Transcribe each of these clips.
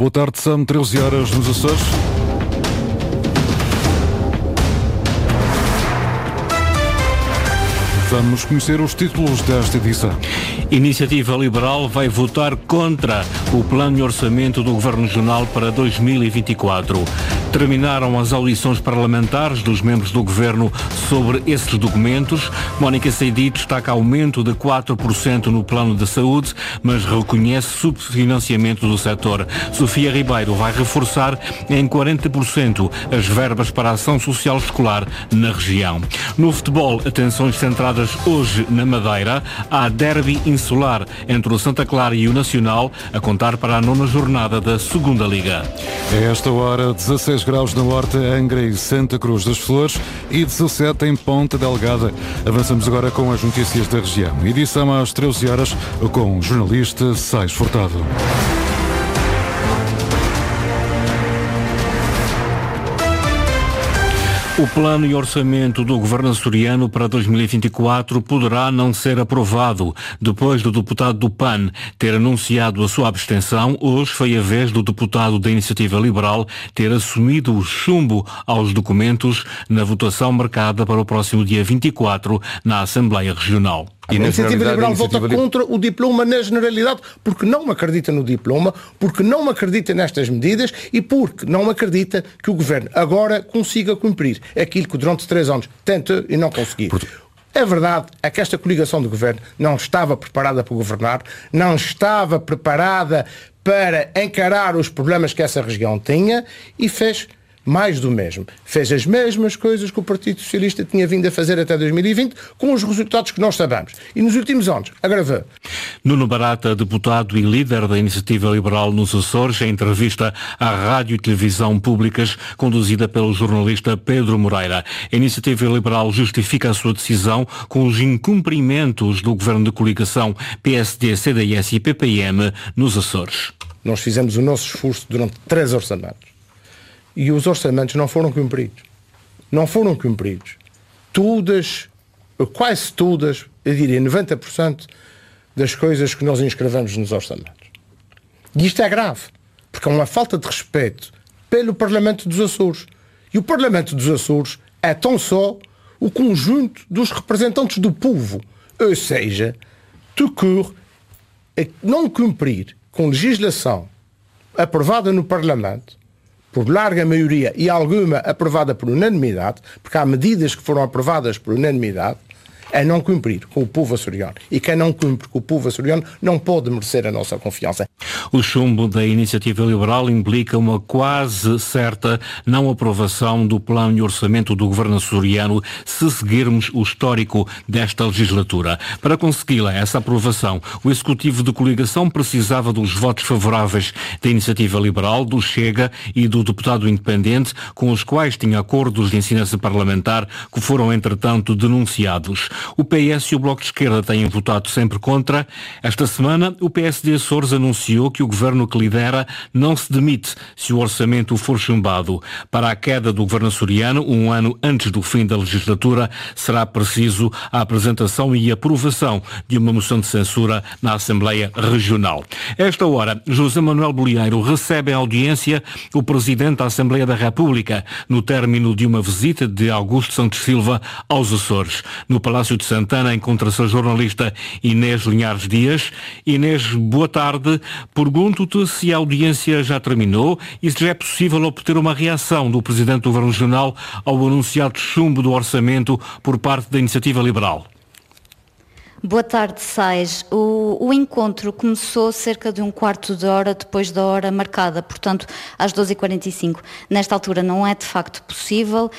Boa tarde, são 13 horas nos Açores. Vamos conhecer os títulos desta edição. Iniciativa Liberal vai votar contra o plano de orçamento do Governo Regional para 2024. Terminaram as audições parlamentares dos membros do Governo sobre esses documentos. Mónica Seidit destaca aumento de 4% no plano de saúde, mas reconhece subfinanciamento do setor. Sofia Ribeiro vai reforçar em 40% as verbas para a ação social escolar na região. No futebol, atenções centradas hoje na Madeira. Há derby insular entre o Santa Clara e o Nacional, a contar para a nona jornada da Segunda Liga. Esta hora, 16 graus na Horta, Angra e Santa Cruz das Flores e 17 em Ponta Delgada. Avançamos agora com as notícias da região. Edição às 13 horas com o jornalista Sais Furtado. O plano e orçamento do governo açoriano para 2024 poderá não ser aprovado. Depois do deputado do PAN ter anunciado a sua abstenção, hoje foi a vez do deputado da Iniciativa Liberal ter assumido o chumbo aos documentos na votação marcada para o próximo dia 24 na Assembleia Regional. A Iniciativa Liberal vota contra o diploma na generalidade, porque não acredita no diploma, porque não acredita nestas medidas e porque não acredita que o Governo agora consiga cumprir aquilo que durante três anos tenta e não conseguiu. A verdade é que esta coligação de governo não estava preparada para governar, não estava preparada para encarar os problemas que essa região tinha e fez mais do mesmo. Fez as mesmas coisas que o Partido Socialista tinha vindo a fazer até 2020, com os resultados que nós sabemos. E nos últimos anos, agravou. Nuno Barata, deputado e líder da Iniciativa Liberal nos Açores, em entrevista à Rádio e Televisão Públicas, conduzida pelo jornalista Pedro Moreira. A Iniciativa Liberal justifica a sua decisão com os incumprimentos do Governo de Coligação PSD, CDS e PPM nos Açores. Nós fizemos o nosso esforço durante três orçamentos e os orçamentos não foram cumpridos. Não foram cumpridos. Todas, quase todas, eu diria 90% das coisas que nós inscrevemos nos orçamentos. E isto é grave, porque é uma falta de respeito pelo Parlamento dos Açores. E o Parlamento dos Açores é tão só o conjunto dos representantes do povo. Ou seja, tu não cumprir com legislação aprovada no Parlamento por larga maioria e alguma aprovada por unanimidade, porque há medidas que foram aprovadas por unanimidade, é não cumprir com o povo açoriano. E quem não cumpre com o povo açoriano não pode merecer a nossa confiança. O chumbo da iniciativa liberal implica uma quase certa não aprovação do plano de orçamento do governo açoriano se seguirmos o histórico desta legislatura. Para consegui-la, essa aprovação, o executivo de coligação precisava dos votos favoráveis da iniciativa liberal, do Chega e do deputado independente, com os quais tinha acordos de incidência parlamentar que foram, entretanto, denunciados. O PS e o Bloco de Esquerda têm votado sempre contra. Esta semana, o PSD Açores anunciou que o governo que lidera não se demite se o orçamento for chumbado. Para a queda do governo açoriano, um ano antes do fim da legislatura, será preciso a apresentação e aprovação de uma moção de censura na Assembleia Regional. Esta hora, José Manuel Bolieiro recebe em audiência o Presidente da Assembleia da República, no término de uma visita de Augusto Santos Silva aos Açores. No Palácio De Santana encontra-se a jornalista Inês Linhares Dias. Inês, boa tarde. Pergunto-te se a audiência já terminou e se já é possível obter uma reação do Presidente do Governo Regional ao anunciado chumbo do orçamento por parte da Iniciativa Liberal. Boa tarde, Sais. O, o, encontro começou cerca de um quarto de hora depois da hora marcada, portanto, às 12h45. Nesta altura não é de facto possível.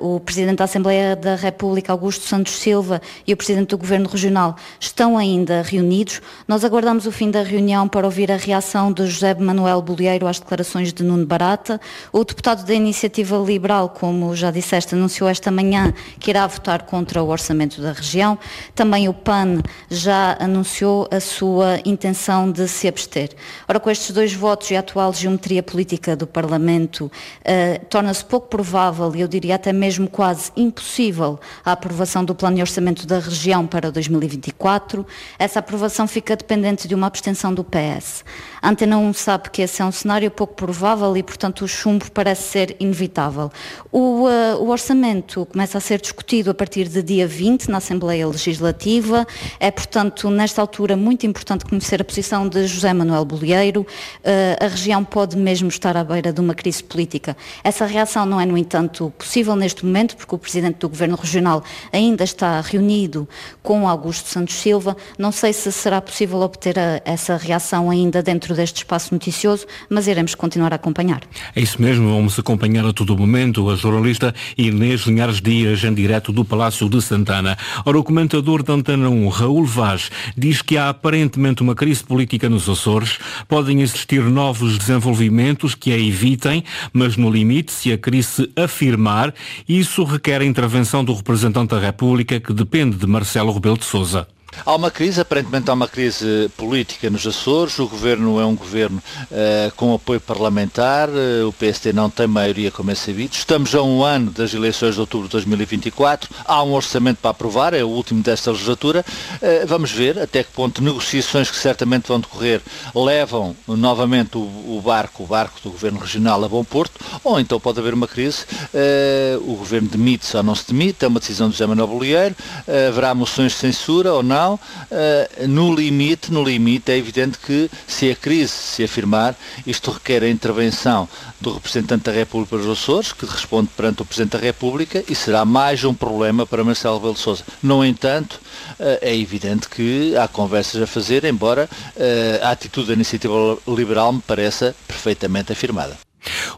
Uh, o Presidente da Assembleia da República, Augusto Santos Silva, e o Presidente do Governo Regional estão ainda reunidos. Nós aguardamos o fim da reunião para ouvir a reação de José Manuel Bolieiro às declarações de Nuno Barata. O deputado da Iniciativa Liberal, como já disseste, anunciou esta manhã que irá votar contra o orçamento da região. Também o PAN já anunciou a sua intenção de se abster. Ora, com estes dois votos e a atual geometria política do Parlamento, eh, torna-se pouco provável, e eu diria até mesmo quase impossível, a aprovação do Plano de Orçamento da região para 2024. Essa aprovação fica dependente de uma abstenção do PS. A Antena 1 sabe que esse é um cenário pouco provável e, portanto, o chumbo parece ser inevitável. O, uh, o orçamento começa a ser discutido a partir de dia 20 na Assembleia Legislativa. É, portanto, nesta altura muito importante conhecer a posição de José Manuel Bolieiro. Uh, a região pode mesmo estar à beira de uma crise política. Essa reação não é, no entanto, possível neste momento, porque o Presidente do Governo Regional ainda está reunido com Augusto Santos Silva. Não sei se será possível obter a, essa reação ainda dentro dentro deste espaço noticioso, mas iremos continuar a acompanhar. É isso mesmo, vamos acompanhar a todo momento a jornalista Inês Linhares Dias, em direto do Palácio de Santana. Ora, o comentador da Antena 1, Raul Vaz, diz que há aparentemente uma crise política nos Açores, podem existir novos desenvolvimentos que a evitem, mas no limite, se a crise se afirmar, isso requer a intervenção do representante da República, que depende de Marcelo Rebelo de Sousa. Há uma crise, aparentemente há uma crise política nos Açores, o governo é um governo uh, com apoio parlamentar, uh, o PST não tem maioria, como é sabido. Estamos a um ano das eleições de outubro de 2024, há um orçamento para aprovar, é o último desta legislatura. Uh, vamos ver até que ponto negociações que certamente vão decorrer levam novamente o, o, barco, o barco do governo regional a bom porto, ou então pode haver uma crise, o governo demite-se ou não se demite, é uma decisão do José Manuel Bolieiro, haverá moções de censura ou não, uh, no limite, no limite é evidente que se a crise se afirmar, isto requer a intervenção do representante da República dos Açores, que responde perante o Presidente da República, e será mais um problema para Marcelo Rebelo Sousa. No entanto, uh, é evidente que há conversas a fazer, embora uh, a atitude da iniciativa liberal me pareça perfeitamente afirmada.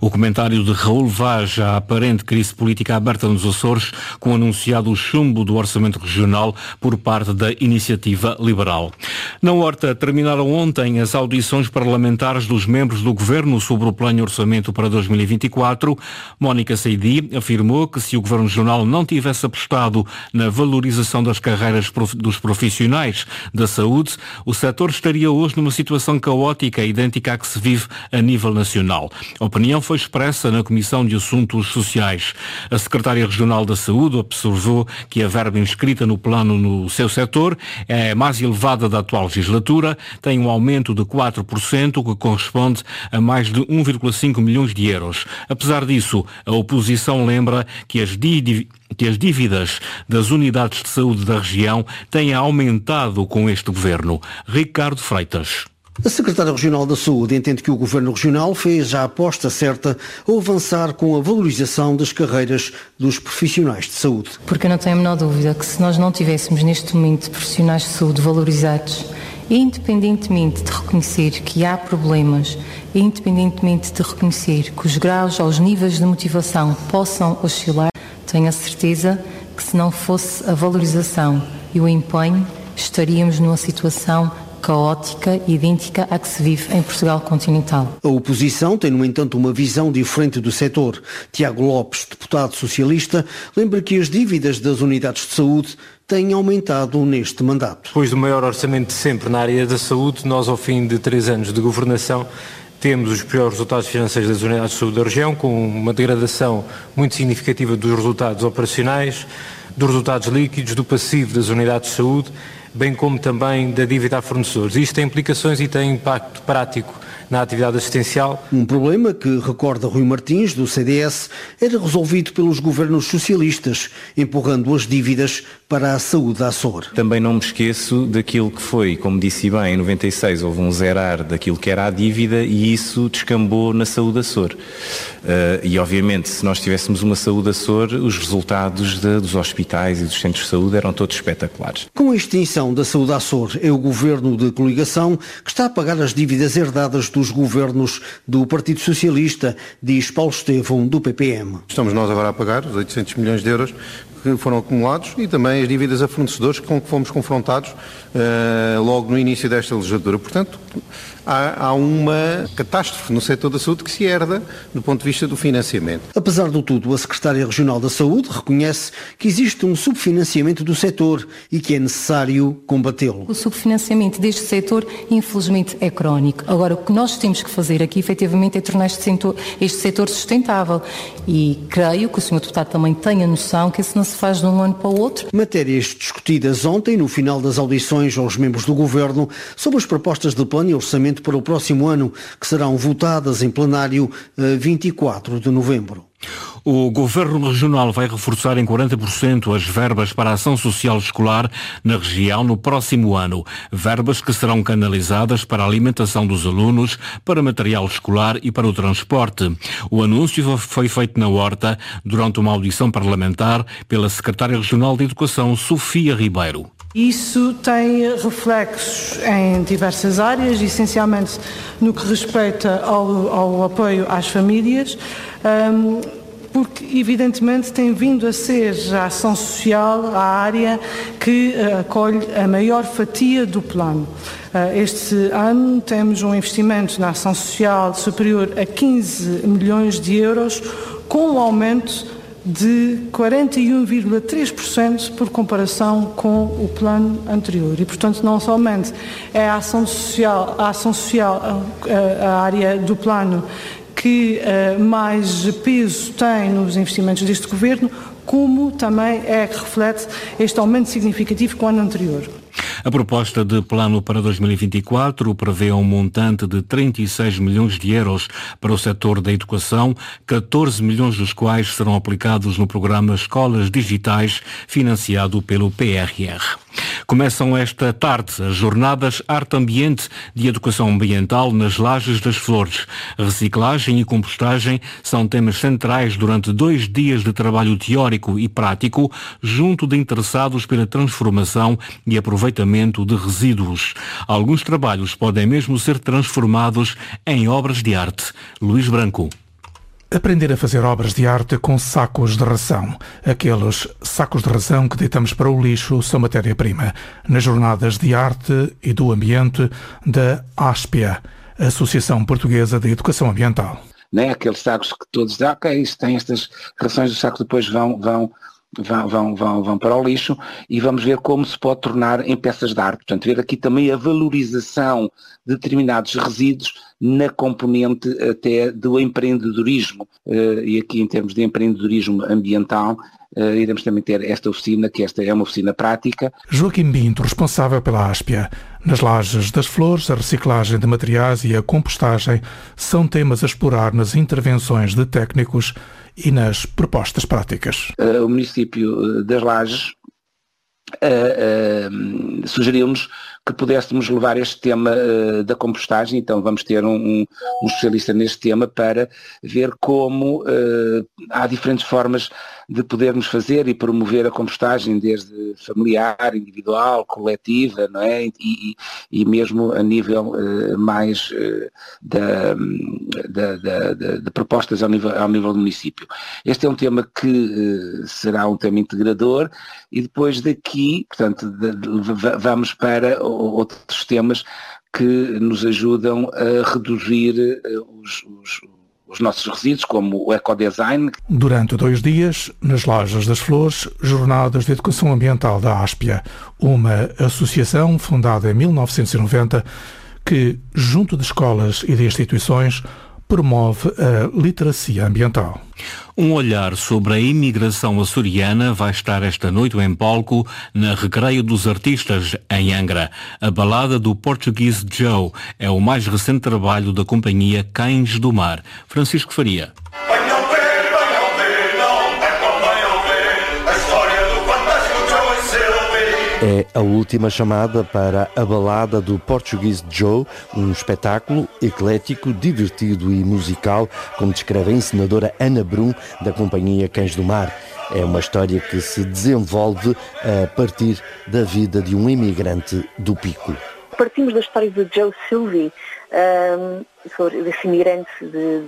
O comentário de Raul Vaz à aparente crise política aberta nos Açores, com anunciado o chumbo do orçamento regional por parte da iniciativa liberal. Na Horta, terminaram ontem as audições parlamentares dos membros do governo sobre o plano orçamento para 2024. Mónica Seidi afirmou que se o governo regional não tivesse apostado na valorização das carreiras dos profissionais da saúde, o setor estaria hoje numa situação caótica idêntica à que se vive a nível nacional opinião foi expressa na Comissão de Assuntos Sociais. A Secretária Regional da Saúde observou que a verba inscrita no plano no seu setor é mais elevada da atual legislatura, tem um aumento de 4%, o que corresponde a mais de 1,5 milhões de euros. Apesar disso, a oposição lembra que as que as dívidas das unidades de saúde da região têm aumentado com este governo. Ricardo Freitas. A Secretária Regional da Saúde entende que o Governo Regional fez a aposta certa ao avançar com a valorização das carreiras dos profissionais de saúde. Porque eu não tenho a menor dúvida que se nós não tivéssemos neste momento profissionais de saúde valorizados, independentemente de reconhecer que há problemas, independentemente de reconhecer que os graus aos níveis de motivação possam oscilar, tenho a certeza que se não fosse a valorização e o empenho, estaríamos numa situação caótica e idêntica à que se vive em Portugal continental. A oposição tem, no entanto, uma visão diferente do setor. Tiago Lopes, deputado socialista, lembra que as dívidas das unidades de saúde têm aumentado neste mandato. Depois do maior orçamento de sempre na área da saúde, nós, ao fim de três anos de governação, temos os piores resultados financeiros das unidades de saúde da região, com uma degradação muito significativa dos resultados operacionais, dos resultados líquidos, do passivo das unidades de saúde bem como também da dívida a fornecedores. Isto tem implicações e tem impacto prático na atividade assistencial. Um problema que, recorda Rui Martins, do CDS, era resolvido pelos governos socialistas, empurrando as dívidas para a saúde da Açor. Também não me esqueço daquilo que foi, como disse bem, em 96 houve um zerar daquilo que era a dívida e isso descambou na saúde Açor. Uh, e obviamente se nós tivéssemos uma saúde Açor, os resultados de, dos hospitais e dos centros de saúde eram todos espetaculares. Com a extinção da saúde Açor, é o governo de coligação que está a pagar as dívidas herdadas dos governos do Partido Socialista, diz Paulo Estevão, do PPM. Estamos nós agora a pagar os 800 milhões de euros que foram acumulados e também as dívidas a fornecedores com que fomos confrontados uh, logo no início desta legislatura. Portanto, há, há, uma catástrofe no setor da saúde que se herda do ponto de vista do financiamento. Apesar do tudo, a Secretária Regional da Saúde reconhece que existe um subfinanciamento do setor e que é necessário combatê-lo. O subfinanciamento deste setor, infelizmente, é crónico. Agora, o que nós temos que fazer aqui, efetivamente, é tornar este setor, este setor sustentável. E creio que o Sr. Deputado também tenha noção que isso não se faz de um ano para o outro. Matérias discutidas ontem, no final das audições aos membros do Governo, sobre as propostas de plano e orçamento orçamento para o próximo ano, que serão votadas em plenário 24 eh, de novembro. O Governo Regional vai reforçar em 40% as verbas para a ação social escolar na região no próximo ano. Verbas que serão canalizadas para a alimentação dos alunos, para material escolar e para o transporte. O anúncio foi feito na Horta durante uma audição parlamentar pela Secretária Regional de Educação, Sofia Ribeiro. Isso tem reflexos em diversas áreas, essencialmente no que respeita ao, ao apoio às famílias, um, porque evidentemente tem vindo a ser a ação social a área que uh, acolhe a maior fatia do plano. Uh, este ano temos um investimento na ação social superior a 15 milhões de euros, com um aumento de 41,3% por comparação com o plano anterior. E, portanto, não somente é a ação social, a, ação social, a, a área do plano que uh, mais peso tem nos investimentos deste governo, como também é que reflete este aumento significativo com o ano anterior. A proposta de plano para 2024 prevê um montante de 36 milhões de euros para o setor da educação, 14 milhões dos quais serão aplicados no programa Escolas Digitais, financiado pelo PRR. Começam esta tarde as jornadas Arte Ambiente de Educação Ambiental nas Lajes das Flores. Reciclagem e compostagem são temas centrais durante dois dias de trabalho teórico e prático, junto de interessados pela transformação e aproveitamento de resíduos. Alguns trabalhos podem mesmo ser transformados em obras de arte. Luís Branco. Aprender a fazer obras de arte com sacos de ração. Aqueles sacos de ração que deitamos para o lixo são matéria-prima. Nas jornadas de arte e do ambiente da ASPIA, Associação Portuguesa de Educação Ambiental. Não é aqueles sacos que todos dão, ok, isso tem estas rações do saco depois vão, vão vão, vão, vão, vão para o lixo e vamos ver como se pode tornar em peças de arte. Portanto, ver aqui também a valorização de determinados resíduos na componente até do empreendedorismo. Uh, e aqui em termos de empreendedorismo ambiental, uh, iremos também ter esta oficina, que esta é uma oficina prática. Joaquim Binto, responsável pela Áspia. Nas lajes das flores, a reciclagem de materiais e a compostagem são temas a explorar nas intervenções de técnicos e nas propostas práticas. Uh, o município das Lajes uh, uh, sugeriu-nos que pudéssemos levar este tema uh, da compostagem, então vamos ter um, um, um, especialista neste tema para ver como uh, há diferentes formas de podermos fazer e promover a compostagem, desde familiar, individual, coletiva, não é? E, e, e mesmo a nível uh, mais de propostas ao nível, ao nível do município. Este é um tema que será um tema integrador e depois daqui, portanto, de, de, vamos para outros temas que nos ajudam a reduzir eh, os, os, os nossos resíduos, como o ecodesign. Durante dois dias, nas Lajas das Flores, Jornadas de Educação Ambiental da Áspia, uma associação fundada em 1990 que, junto de escolas e de instituições, promove a literacia ambiental. Um olhar sobre a imigração açoriana vai estar esta noite em palco na Recreio dos Artistas, em Angra. A balada do português Joe é o mais recente trabalho da companhia Cães do Mar. Francisco Faria. É a última chamada para a balada do Português Joe, um espetáculo eclético, divertido e musical, como descreve a encenadora Ana Brum, da companhia Cães do Mar. É uma história que se desenvolve a partir da vida de um imigrante do Pico. Partimos da história de Joe Sylvie, um, desse imigrante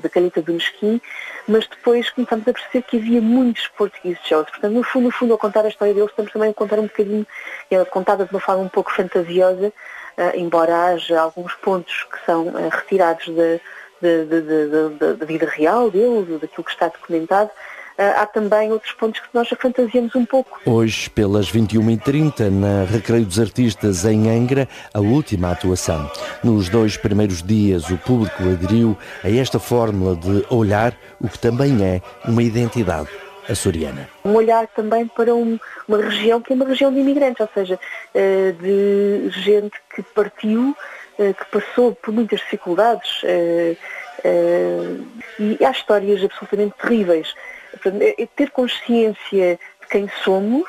da Calheta do Mesquim, mas depois começamos a perceber que havia muitos portugueses shows. Portanto, no fundo, no fundo, ao contar a história deles, estamos também a contar um bocadinho, é contada de uma forma um pouco fantasiosa, uh, embora haja alguns pontos que são uh, retirados da vida real deles, daquilo que está documentado, há também outros pontos que nós fantasiamos um pouco. Hoje, pelas 21h30, na Recreio dos Artistas em Angra, a última atuação. Nos dois primeiros dias, o público aderiu a esta fórmula de olhar o que também é uma identidade açoriana. Um olhar também para um, uma região que é uma região de imigrantes, ou seja, eh, de gente que partiu, eh, que passou por muitas dificuldades eh, e há histórias absolutamente terríveis é, ter consciência de quem somos,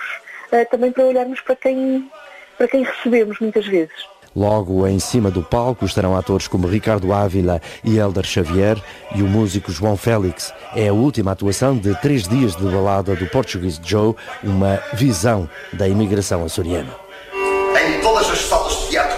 eh, também para olharmos para quem, para quem recebemos muitas vezes. Logo em cima do palco estarão atores como Ricardo Ávila e Elder Xavier e o músico João Félix. É a última atuação de três dias de balada do Portuguese Joe, uma visão da imigração açoriana. Em todas as salas de teatro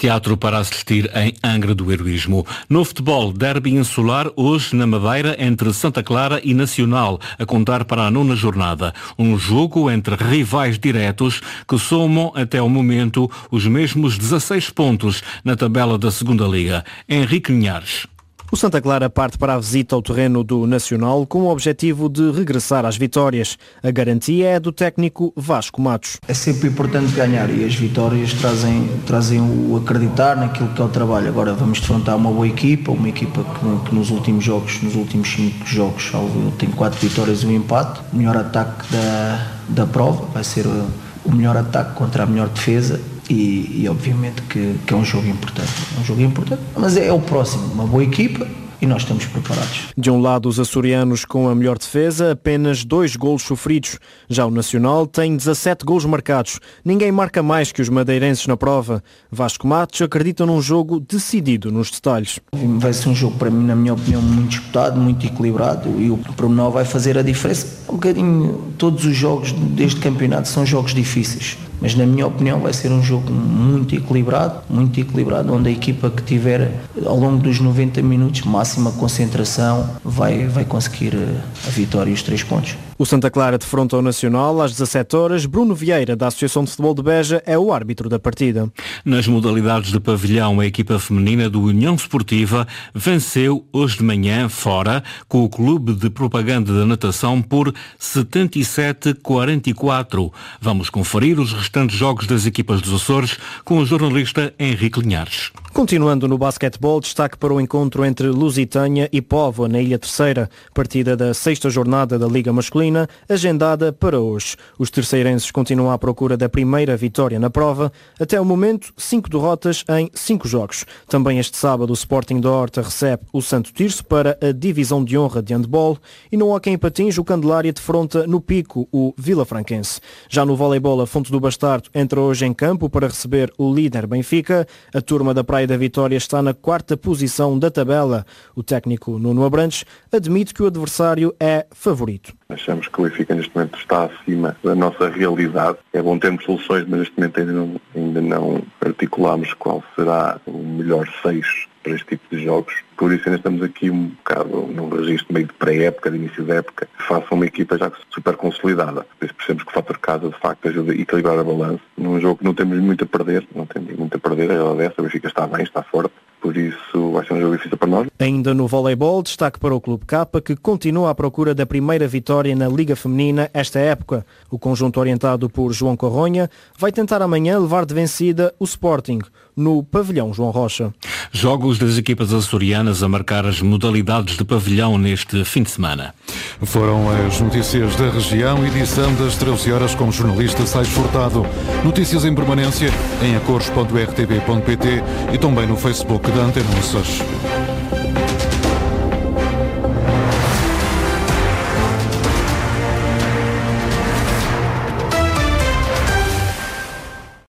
Teatro para assistir em Angra do Heroísmo. No futebol, derby insular hoje na Madeira entre Santa Clara e Nacional, a contar para a nona jornada. Um jogo entre rivais diretos que somam até o momento os mesmos 16 pontos na tabela da segunda Liga. Henrique Linhares. O Santa Clara parte para a visita ao terreno do Nacional com o objetivo de regressar às vitórias. A garantia é do técnico Vasco Matos. É sempre importante ganhar e as vitórias trazem, trazem o acreditar naquilo que é o trabalho. Agora vamos defrontar uma boa equipa, uma equipa que, que nos últimos jogos, nos últimos cinco jogos, tem quatro vitórias e um empate. O melhor ataque da, da prova vai ser o melhor ataque contra a melhor defesa e, e obviamente que, que, é um jogo importante. É um jogo importante, mas é, é o próximo, uma boa equipa e nós estamos preparados. De um lado, os açorianos com a melhor defesa, apenas dois golos sofridos. Já o Nacional tem 17 golos marcados. Ninguém marca mais que os madeirenses na prova. Vasco Matos acredita num jogo decidido nos detalhes. Vai ser um jogo, para mim, na minha opinião, muito disputado, muito equilibrado e o pormenor vai fazer a diferença. Um bocadinho, todos os jogos deste campeonato são jogos difíceis mas na minha opinião vai ser um jogo muito equilibrado, muito equilibrado, onde a equipa que tiver ao longo dos 90 minutos máxima concentração vai, vai conseguir eh, a vitória e os três pontos. O Santa Clara defronta o Nacional às 17 horas. Bruno Vieira, da Associação de Futebol de Beja, é o árbitro da partida. Nas modalidades de pavilhão, a equipa feminina do União Esportiva venceu hoje de manhã, fora, com o Clube de Propaganda da Natação por 77-44. Vamos conferir os restantes jogos das equipas dos Açores com o jornalista Henrique Linhares. Continuando no basquetebol, destaque para o encontro entre Lusitânia e Póvoa, na Ilha Terceira, partida da sexta jornada da Liga Masculina, agendada para hoje. Os terceirenses continuam à procura da primeira vitória na prova. Até o momento, cinco derrotas em cinco jogos. Também este sábado, o Sporting da Horta recebe o Santo Tirso para a divisão de honra de handball e no Hockey em Patins, o Candelária defronta no pico o Vila Franquense. Já no voleibol, a Fonte do Bastardo entra hoje em campo para receber o líder Benfica. A turma da Praia Praia da Vitória está na quarta posição da tabela. O técnico Nuno Abrantes admite que o adversário é favorito. Achamos que o Benfica neste momento está acima da nossa realidade. É bom termos soluções, mas neste momento ainda não, ainda não articulamos qual será o melhor seis para este tipo de jogos. Por isso ainda estamos aqui um bocado num registro meio de pré-época, de início da época, faça uma equipa já super consolidada. Por isso percebemos que o fator casa de facto ajuda a equilibrar a balança. Num jogo que não temos muito a perder, não temos muito a perder, a é essa, o Benfica está bem, está forte, por isso vai ser um jogo difícil para nós. Ainda no voleibol, destaque para o Clube K, que continua à procura da primeira vitória na Liga Feminina esta época. O conjunto orientado por João Corronha vai tentar amanhã levar de vencida o Sporting no pavilhão João Rocha. Jogos das equipas açorianas a marcar as modalidades de pavilhão neste fim de semana. Foram as notícias da região, edição das 13 horas com o jornalista Sais Furtado. Notícias em permanência em acores.rtb.pt e também no Facebook Antena Açores.